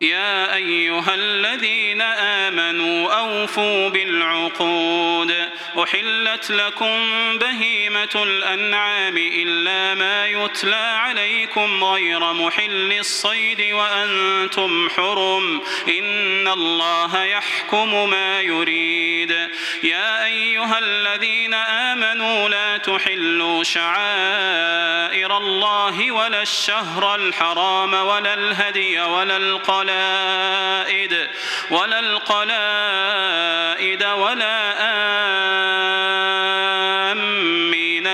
يا أيها الذين آمنوا أوفوا بالعقود. أحلت لكم بهيمة الأنعام إلا ما يتلى عليكم غير محل الصيد وأنتم حرم. إن الله يحكم ما يريد. يا أيها الذين آمنوا لا تحلوا شعائر الله ولا الشهر الحرام ولا الهدي ولا القلائد ولا القلائد ولا آمين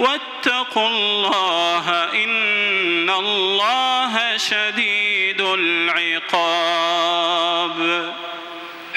واتقوا الله إن الله شديد العقاب.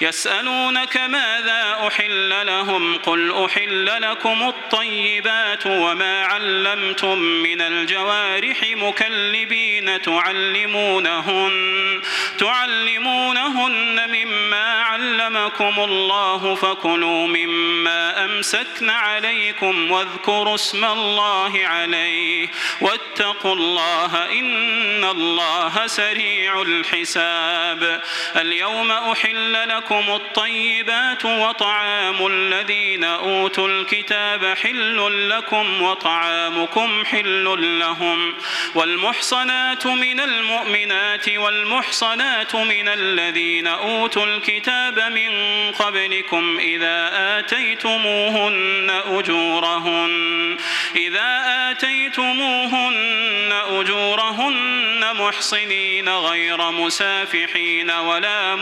يسألونك ماذا أحل لهم قل أحل لكم الطيبات وما علمتم من الجوارح مكلبين تعلمونهن تعلمونهن مما علمكم الله فكلوا مما أمسكن عليكم واذكروا اسم الله عليه واتقوا الله إن الله سريع الحساب اليوم أحل لكم الطيبات وطعام الذين أوتوا الكتاب حل لكم وطعامكم حل لهم والمحصنات من المؤمنات والمحصنات من الذين أوتوا الكتاب من قبلكم إذا آتيتموهن أجورهن إذا آتيتموهن أجورهن محصنين غير مسافحين ولا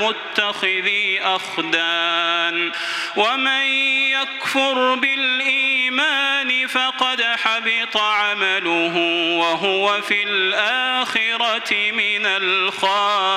متخذي أخدان. ومن يكفر بالإيمان فقد حبط عمله وهو في الآخرة من الخاسرين.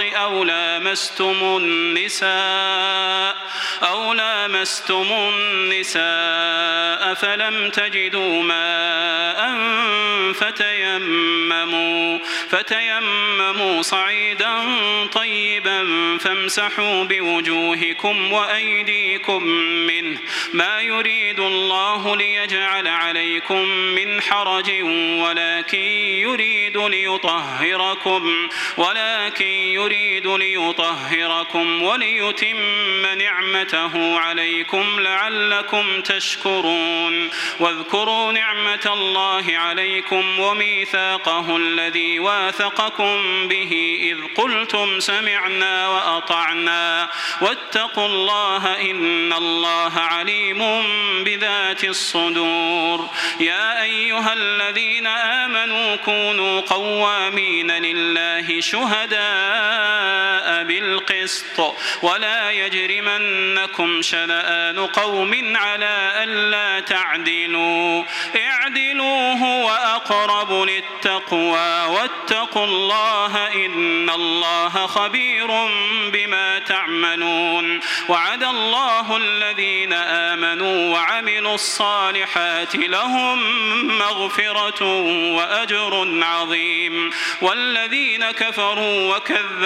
أو لامستم النساء أو لامستم النساء فلم تجدوا ماء فتيمموا فتيمموا صعيدا طيبا فامسحوا بوجوهكم وأيديكم منه ما يريد الله ليجعل عليكم من حرج ولكن يريد ليطهركم ولكن يريد ليطهركم وليطهركم وليتم نعمته عليكم لعلكم تشكرون. واذكروا نعمة الله عليكم وميثاقه الذي واثقكم به إذ قلتم سمعنا وأطعنا. واتقوا الله إن الله عليم بذات الصدور. يا أيها الذين آمنوا كونوا قوامين لله شهداء بالقسط ولا يجرمنكم شنآن قوم على ألا تعدلوا. اعدلوا هو أقرب للتقوى واتقوا الله إن الله خبير بما تعملون. وعد الله الذين آمنوا وعملوا الصالحات لهم مغفرة وأجر عظيم. والذين كفروا وكذبوا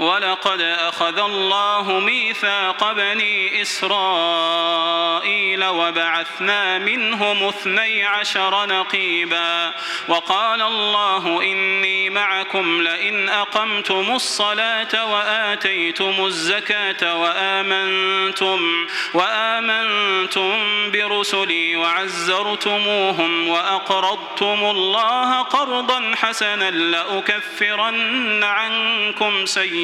ولقد أخذ الله ميثاق بني إسرائيل وبعثنا منهم اثني عشر نقيبا وقال الله إني معكم لئن أقمتم الصلاة وآتيتم الزكاة وآمنتم وآمنتم برسلي وعزرتموهم وأقرضتم الله قرضا حسنا لأكفرن عنكم سيئا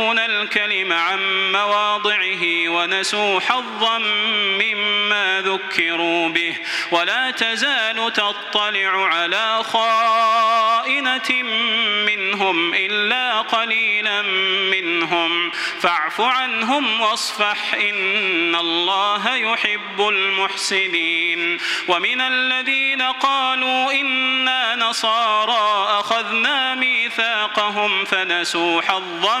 يحرفون الكلم عن مواضعه ونسوا حظا مما ذكروا به ولا تزال تطلع على خائنة منهم إلا قليلا منهم فاعف عنهم واصفح إن الله يحب المحسنين ومن الذين قالوا إنا نصارى أخذنا ميثاقهم فنسوا حظا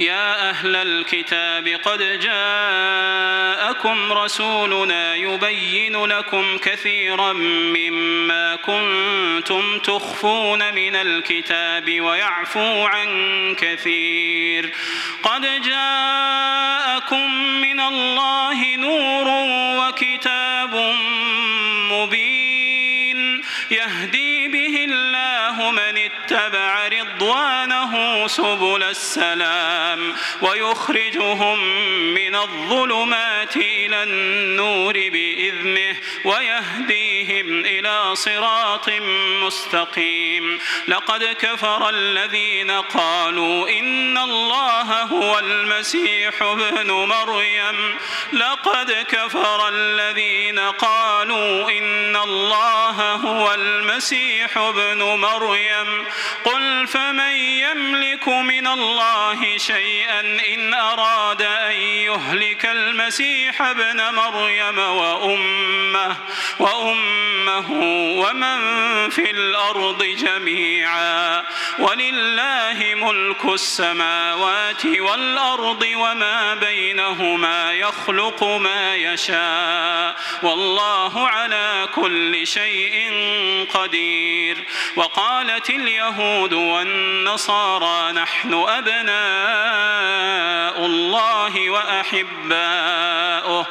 يا أهل الكتاب قد جاءكم رسولنا يبين لكم كثيرا مما كنتم تخفون من الكتاب ويعفو عن كثير. قد جاءكم من الله نور وكتاب مبين. يهدي به الله من اتبع رضوانه سبل السلام ويخرجهم من الظلمات إلى النور بإذنه ويهديهم إلى صراط مستقيم. لقد كفر الذين قالوا إن الله هو المسيح ابن مريم. لقد كفر الذين قالوا إن الله هو المسيح ابن مريم. قل فمن يملك من الله شيئا إن أراد أن يهلك المسيح ابن مريم وأمه وأمه ومن في الأرض جميعا ولله ملك السماوات والأرض وما بينهما يخلق ما يشاء والله على كل شيء قدير وقالت اليهود والنصارى نحن أبناء الله وأحباؤه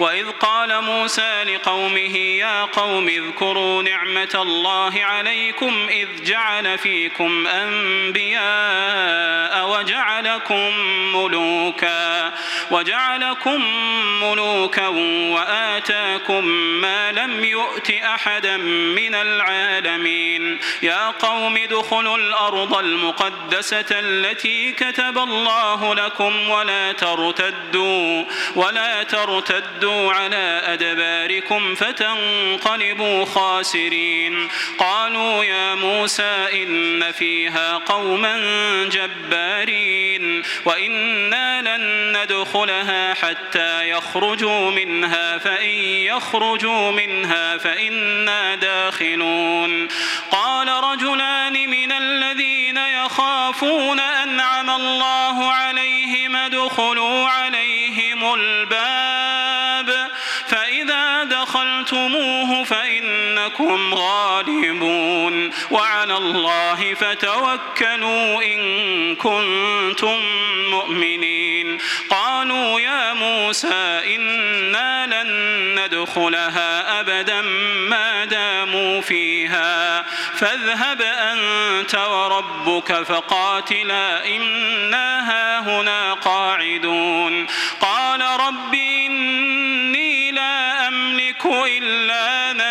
وإذ قال موسى لقومه يا قوم اذكروا نعمة الله عليكم إذ جعل فيكم أنبياء وجعلكم ملوكا وجعلكم ملوكا وآتاكم ما لم يؤت أحدا من العالمين. يا قوم ادخلوا الأرض المقدسة التي كتب الله لكم ولا ترتدوا ولا ترتدوا تردوا على أدباركم فتنقلبوا خاسرين. قالوا يا موسى إن فيها قوما جبارين وإنا لن ندخلها حتى يخرجوا منها فإن يخرجوا منها فإنا داخلون. قال رجلان من الذين يخافون أنعم الله عليهم ادخلوا فإنكم غالبون. وعلى الله فتوكلوا إن كنتم مؤمنين. قالوا يا موسى إنا لن ندخلها أبدا ما داموا فيها. فاذهب أنت وربك فقاتلا إنا هاهنا قاعدون. قال رب إني لا أملك إلا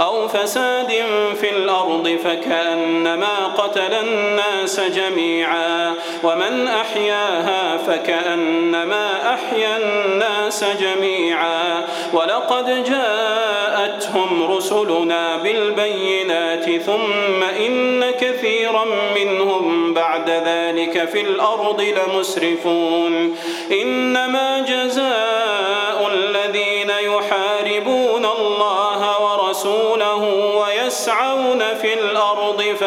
أو فساد في الأرض فكأنما قتل الناس جميعا ومن أحياها فكأنما أحيا الناس جميعا ولقد جاءتهم رسلنا بالبينات ثم إن كثيرا منهم بعد ذلك في الأرض لمسرفون إنما جزاء الذين يحاربون الله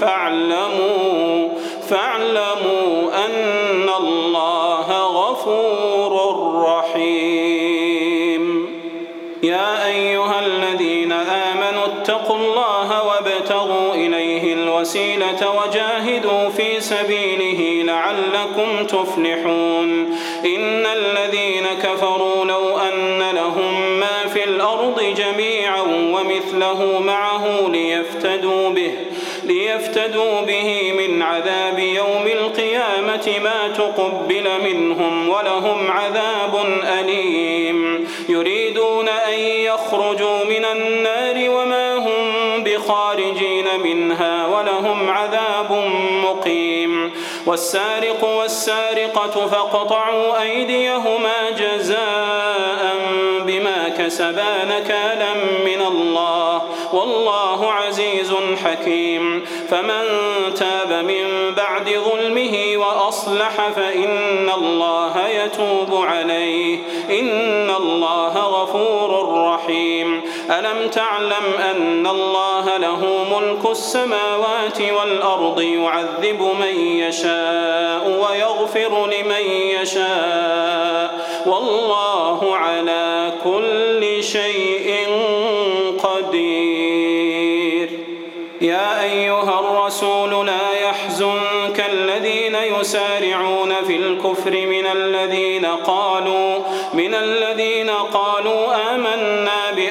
فاعلموا فاعلموا أن الله غفور رحيم. يا أيها الذين آمنوا اتقوا الله وابتغوا إليه الوسيلة وجاهدوا في سبيله لعلكم تفلحون. إن الذين كفروا لو أن لهم ما في الأرض جميعا ومثله معه ليفتدوا به. ليفتدوا به من عذاب يوم القيامة ما تقبل منهم ولهم عذاب أليم. يريدون أن يخرجوا من النار وما هم بخارجين منها ولهم عذاب مقيم. والسارق والسارقة فاقطعوا أيديهما جزاء كسبا نكالا من الله. والله عزيز حكيم. فمن تاب من بعد ظلمه وأصلح فإن الله يتوب عليه. إن الله غفور رحيم. ألم تعلم أن الله له ملك السماوات والأرض يعذب من يشاء ويغفر لمن يشاء. والله على كل شيء قدير. يا أيها الرسول لا يحزنك الذين يسارعون في الكفر من الذين قالوا من الذين قالوا آمنا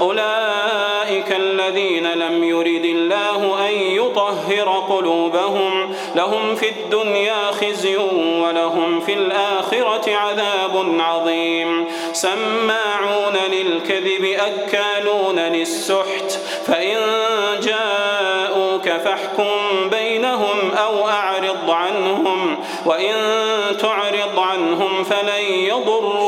أولئك الذين لم يرد الله أن يطهر قلوبهم. لهم في الدنيا خزي ولهم في الآخرة عذاب عظيم. سماعون للكذب أكالون للسحت. فإن جاءوك فاحكم بينهم أو أعرض عنهم. وإن تعرض عنهم فلن يضروك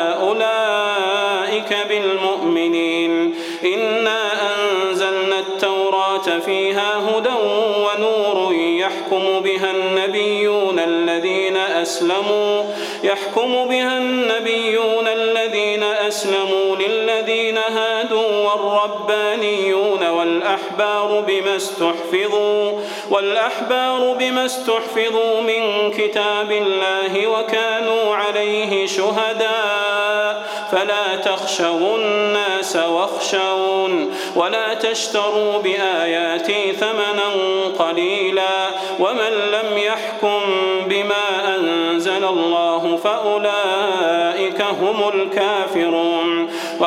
يحكم بها النبيون الذين أسلموا يحكم بها النبيون الذين أسلموا للذين هادوا والربانيون والأحبار بما استحفظوا والأحبار بما استحفظوا من كتاب الله وكانوا عليه شهداء. فلا تخشوا الناس واخشون ولا تشتروا بآياتي ثمنا قليلا ومن لم يحكم بما أنزل الله فأولئك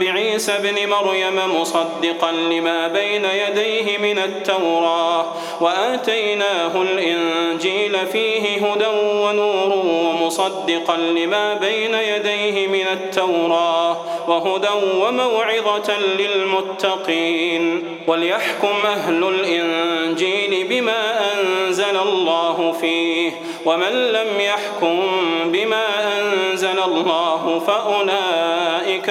بعيسى ابن مريم مصدقا لما بين يديه من التوراة وآتيناه الإنجيل فيه هدى ونور ومصدقا لما بين يديه من التوراة وهدى وموعظة للمتقين. وليحكم أهل الإنجيل بما أنزل الله فيه ومن لم يحكم بما أنزل الله فأولئك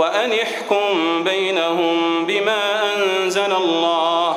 وأن احكم بينهم بما أنزل الله.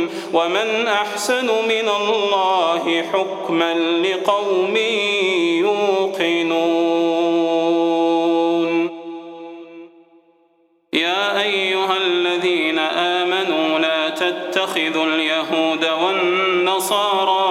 ومن أحسن من الله حكما لقوم يوقنون. يا أيها الذين آمنوا لا تتخذوا اليهود والنصارى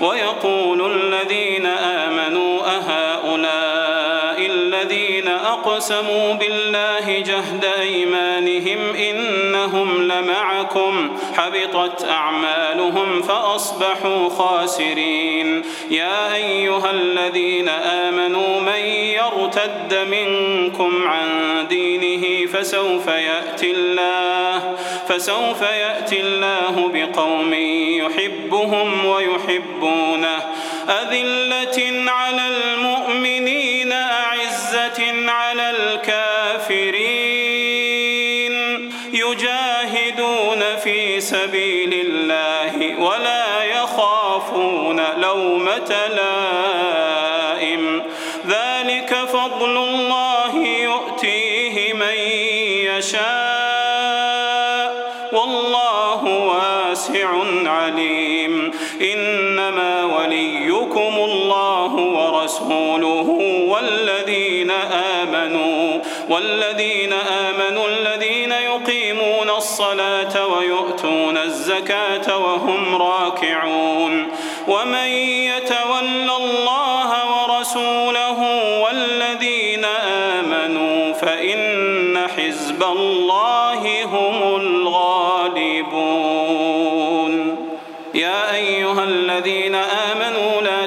ويقول الذين آمنوا أهؤلاء الذين أقسموا بالله جهد أيمانهم إنهم لمعكم. حبطت أعمالهم فأصبحوا خاسرين. يا أيها الذين آمنوا من يرتد منكم عن دينه فسوف يأتي الله فسوف يأتي الله بقوم يحبهم ويحبونه. أذلة على المؤمنين سبيل الله ولا يخافون لومة لائم الزكاة وهم راكعون ومن يتول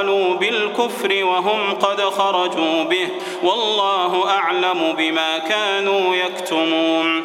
وقد دخلوا بالكفر وهم قد خرجوا به والله أعلم بما كانوا يكتمون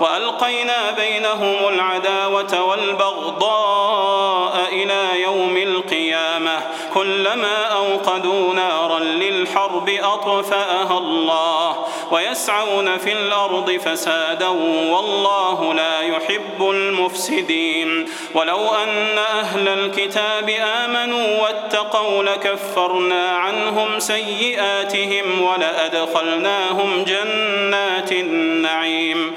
وألقينا بينهم العداوة والبغضاء إلى يوم القيامة. كلما أوقدوا نارا للحرب أطفأها الله ويسعون في الأرض فسادا والله لا يحب المفسدين. ولو أن أهل الكتاب آمنوا واتقوا لكفرنا عنهم سيئاتهم ولأدخلناهم جنات النعيم.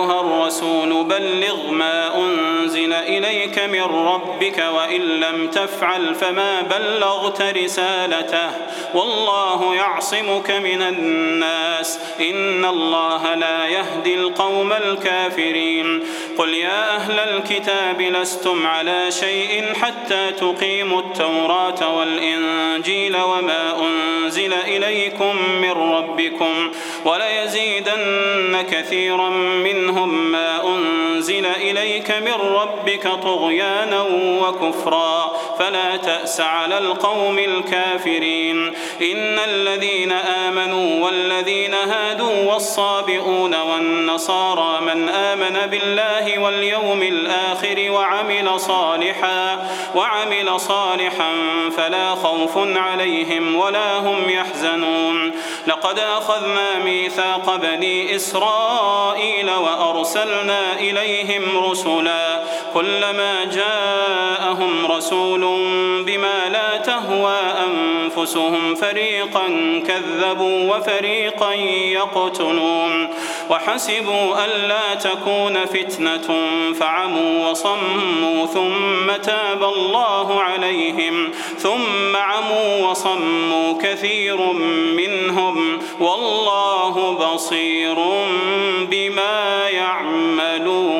أيها الرسول بلغ ما إليك من ربك وإن لم تفعل فما بلغت رسالته. والله يعصمك من الناس. إن الله لا يهدي القوم الكافرين. قل يا أهل الكتاب لستم على شيء حتى تقيموا التوراة والإنجيل وما أنزل إليكم من ربكم وليزيدن كثيرا منهم ما أنزل إليك من ربك طغيانا وكفرا فلا تأس على القوم الكافرين. إن الذين آمنوا والذين هادوا والصابئون والنصارى من آمن بالله واليوم الآخر وعمل صالحا وعمل صالحا فلا خوف عليهم ولا هم يحزنون. لقد أخذنا ميثاق بني إسرائيل وأرسلنا إليهم رسلا كلما جاءهم رسول بما لا تهوى أنفسهم فريقا كذبوا وفريقا يقتلون وحسبوا ألا تكون فتنة فعموا وصموا ثم تاب الله عليهم ثم عموا وصموا كثير منهم والله بصير بما يعملون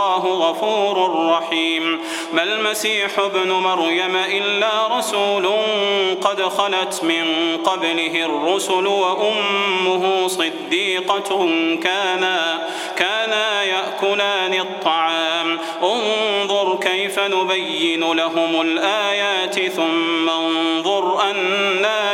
غفور رحيم ما المسيح ابن مريم إلا رسول قد خلت من قبله الرسل وأمه صديقة كانا كانا يأكلان الطعام. انظر كيف نبين لهم الآيات ثم انظر أنا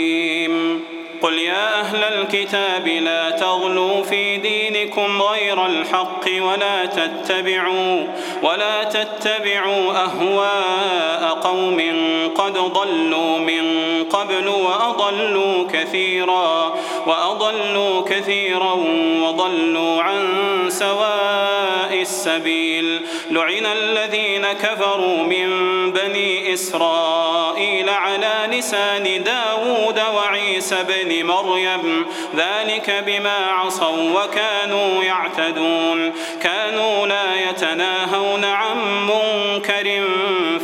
الكتاب لا تغلوا في دينكم غير الحق ولا تتبعوا ولا تتبعوا أهواء قوم قد ضلوا من قبل وأضلوا كثيرا وأضلوا كثيرا وضلوا عن سواء السبيل لعن الذين كفروا من بني إسرائيل على لسان داود وعيسى بن مريم ذلك بما عصوا وكانوا يعتدون. كانوا لا يتناهون عن منكر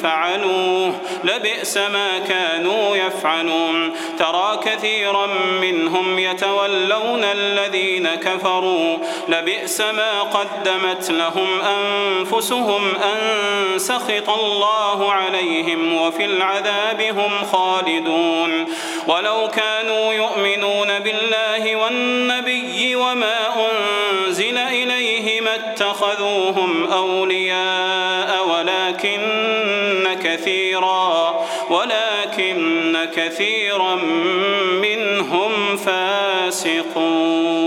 فعلوه. لبئس ما كانوا يفعلون. ترى كثيرا منهم يتولون الذين كفروا. لبئس ما قدمت لهم أنفسهم أن سخط الله عليهم وفي العذاب هم خالدون. ولو كانوا يؤمنون بالله والنبي وما أنزل إليه ما اتخذوهم أولياء ولكن كثيرا ولكن كثيرا منهم فاسقون.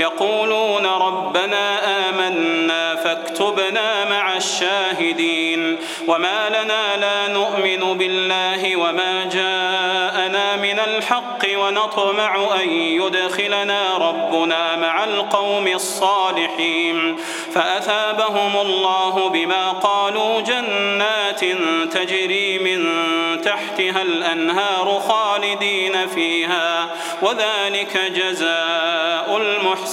يقولون ربنا آمنا فاكتبنا مع الشاهدين وما لنا لا نؤمن بالله وما جاءنا من الحق ونطمع أن يدخلنا ربنا مع القوم الصالحين فأثابهم الله بما قالوا جنات تجري من تحتها الأنهار خالدين فيها وذلك جزاء المحسنين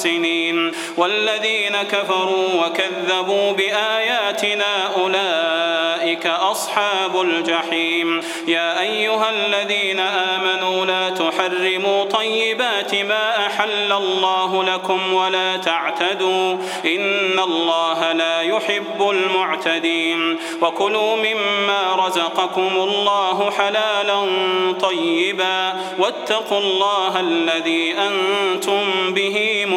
والذين كفروا وكذبوا بآياتنا أولئك أصحاب الجحيم. يا أيها الذين آمنوا لا تحرموا طيبات ما أحل الله لكم ولا تعتدوا. إن الله لا يحب المعتدين. وكلوا مما رزقكم الله حلالا طيبا. واتقوا الله الذي أنتم به مؤمنون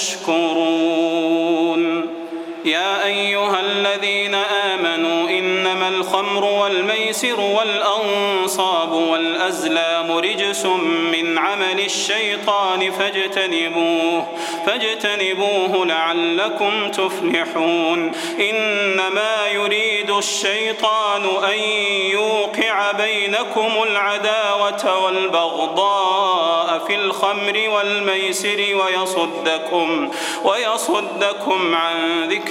تشكرون يا أيها الذين آمنوا إنما الخمر والميسر والأنصاب والأزلام رجس من عمل الشيطان فاجتنبوه فاجتنبوه لعلكم تفلحون. إنما يريد الشيطان أن يوقع بينكم العداوة والبغضاء في الخمر والميسر ويصدكم ويصدكم عن ذكر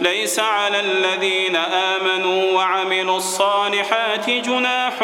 ليس على الذين آمنوا وعملوا الصالحات جناح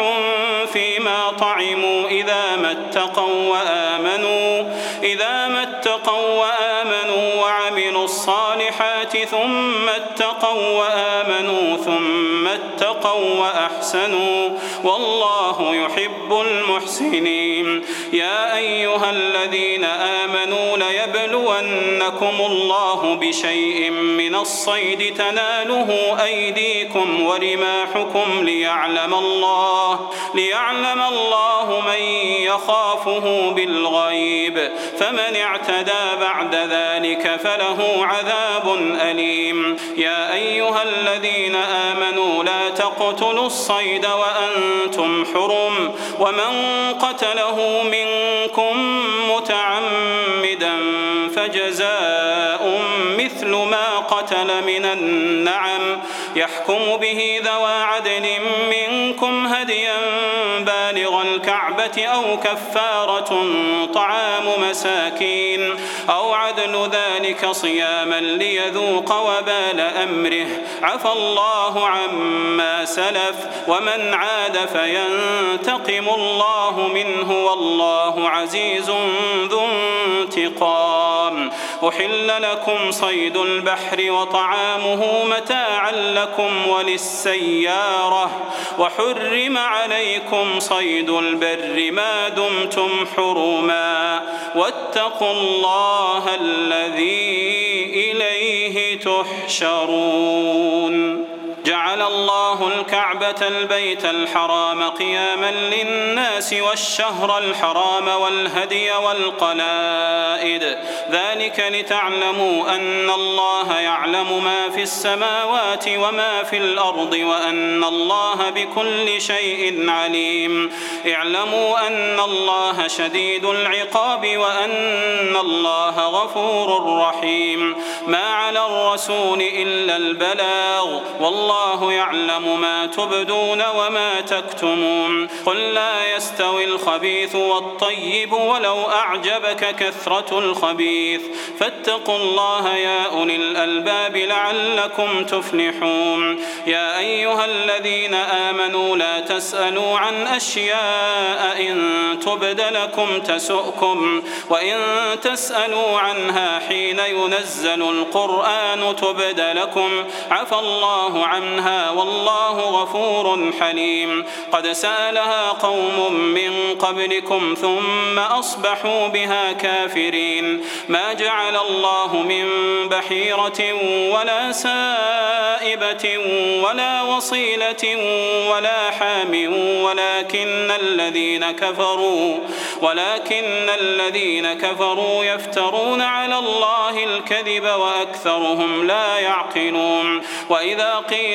فيما طعموا إذا ما اتقوا وآمنوا إذا ما اتقوا وآمنوا وعملوا الصالحات ثم اتقوا وآمنوا ثم اتقوا وأحسنوا والله يحب المحسنين. يا أيها الذين آمنوا ليبلونكم الله بشيء من الصيد تناله أيديكم ورماحكم ليعلم الله ليعلم الله من يخافه بالغيب فمن اعتدى بعد ذلك فله عذاب أليم. يا أيها الذين آمنوا لا تقتلوا الصيد وأنتم حرم ومن قتله منكم متعمدا فجزاء مثل ما قتل من النعم يحكم به ذوى عدل منكم هديا بالغ الكعبة أو كفارة طعام مساكين أو عدل ذلك صياما ليذوق وبال أمره. عفى الله عما سلف ومن عاد فينتقم الله منه والله عزيز ذو انتقام. أحل لكم صيد البحر وطعامه متاعا لكم وللسيارة وحرم عليكم صيد البر ما دمتم حرما واتقوا الله الذي إليه تحشرون جعل الله الكعبة البيت الحرام قياما للناس والشهر الحرام والهدي والقلائد. ذلك لتعلموا أن الله يعلم ما في السماوات وما في الأرض وأن الله بكل شيء عليم. اعلموا أن الله شديد العقاب وأن الله غفور رحيم. ما على الرسول إلا البلاغ. والله الله يعلم ما تبدون وما تكتمون. قل لا يستوي الخبيث والطيب ولو أعجبك كثرة الخبيث. فاتقوا الله يا أولي الألباب لعلكم تفلحون. يا أيها الذين آمنوا لا تسألوا عن أشياء إن تبد لكم تسؤكم. وإن تسألوا عنها حين ينزل القرآن تبد لكم. عفى الله عنه عنها والله غفور حليم. قد سألها قوم من قبلكم ثم أصبحوا بها كافرين. ما جعل الله من بحيرة ولا سائبة ولا وصيلة ولا حام ولكن الذين كفروا ولكن الذين كفروا يفترون على الله الكذب وأكثرهم لا يعقلون. وإذا قيل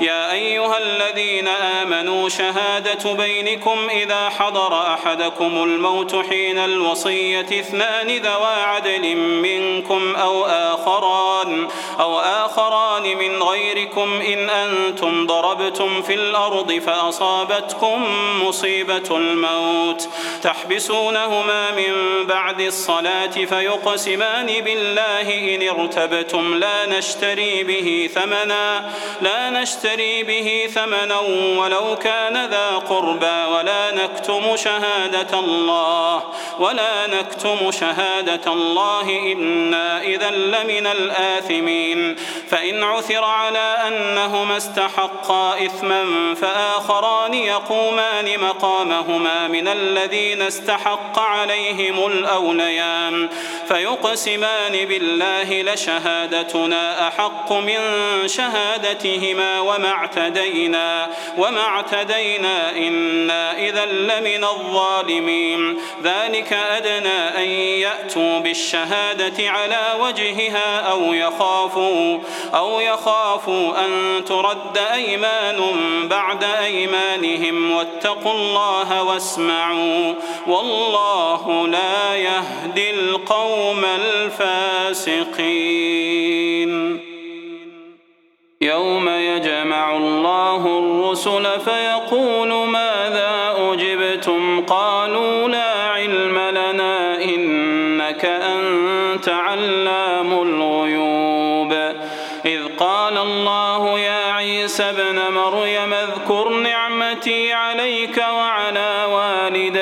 يا أيها الذين آمنوا شهادة بينكم إذا حضر أحدكم الموت حين الوصية اثنان ذوى عدل منكم أو آخران أو آخران من غيركم إن أنتم ضربتم في الأرض فأصابتكم مصيبة الموت تحبسونهما من بعد الصلاة فيقسمان بالله إن ارتبتم لا نشتري به ثمنا لا نشتري به ثمنا ولو كان ذا قربى ولا نكتم شهادة الله ولا نكتم شهادة الله إنا إذا لمن الآثمين. فإن عثر على أنهما استحقا إثما فآخران يقومان مقامهما من الذين استحق عليهم الأوليان. فيقسمان بالله لشهادتنا أحق من شهادتهما وما اعتدينا وما اعتدينا إنا إذا لمن الظالمين. ذلك أدنى أن يأتوا بالشهادة على وجهها أو يخافوا أو يخافوا أن ترد أيمان بعد أيمانهم. واتقوا الله واسمعوا والله لا يهدي القوم الفاسقين. يوم يجمع الله الرسل فيقول ماذا أجبتم؟ قالوا لا علم لنا إنك أنت علام الغيوب. إذ قال الله يا عيسى ابن مريم اذكر نعمتي عليك وعلى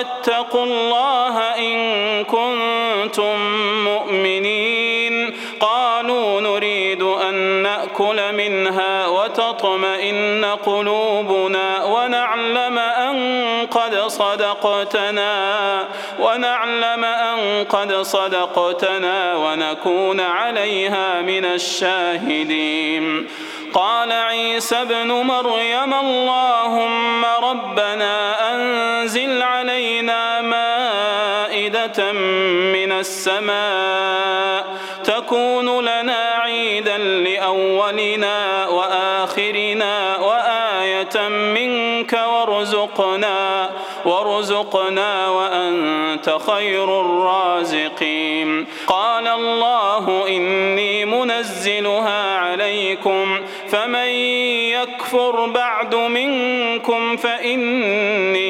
قال اتقوا الله إن كنتم مؤمنين. قالوا نريد أن نأكل منها وتطمئن قلوبنا ونعلم أن قد صدقتنا ونعلم أن قد صدقتنا ونكون عليها من الشاهدين. قال عيسى ابن مريم اللهم ربنا أنزل علينا مائدة من السماء تكون لنا عيدا لأولنا وآخرنا وآية منك وارزقنا وارزقنا وأنت خير الرازقين. قال الله إني منزلها عليكم فمن يكفر بعد منكم فإني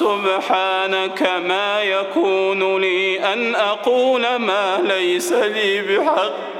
سبحانك ما يكون لي أن أقول ما ليس لي بحق.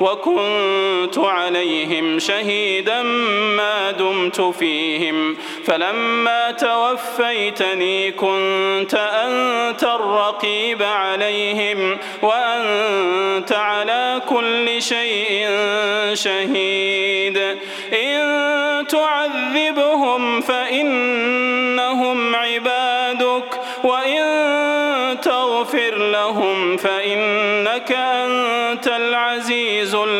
وكنت عليهم شهيدا ما دمت فيهم فلما توفيتني كنت أنت الرقيب عليهم وأنت على كل شيء شهيد إن تعذبهم فإنهم عبادك وإن تغفر لهم العزيز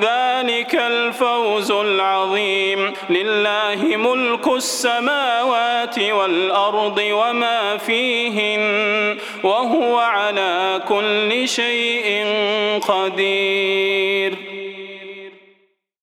ذلك الفوز العظيم. لله ملك السماوات والأرض وما فيهن وهو على كل شيء قدير.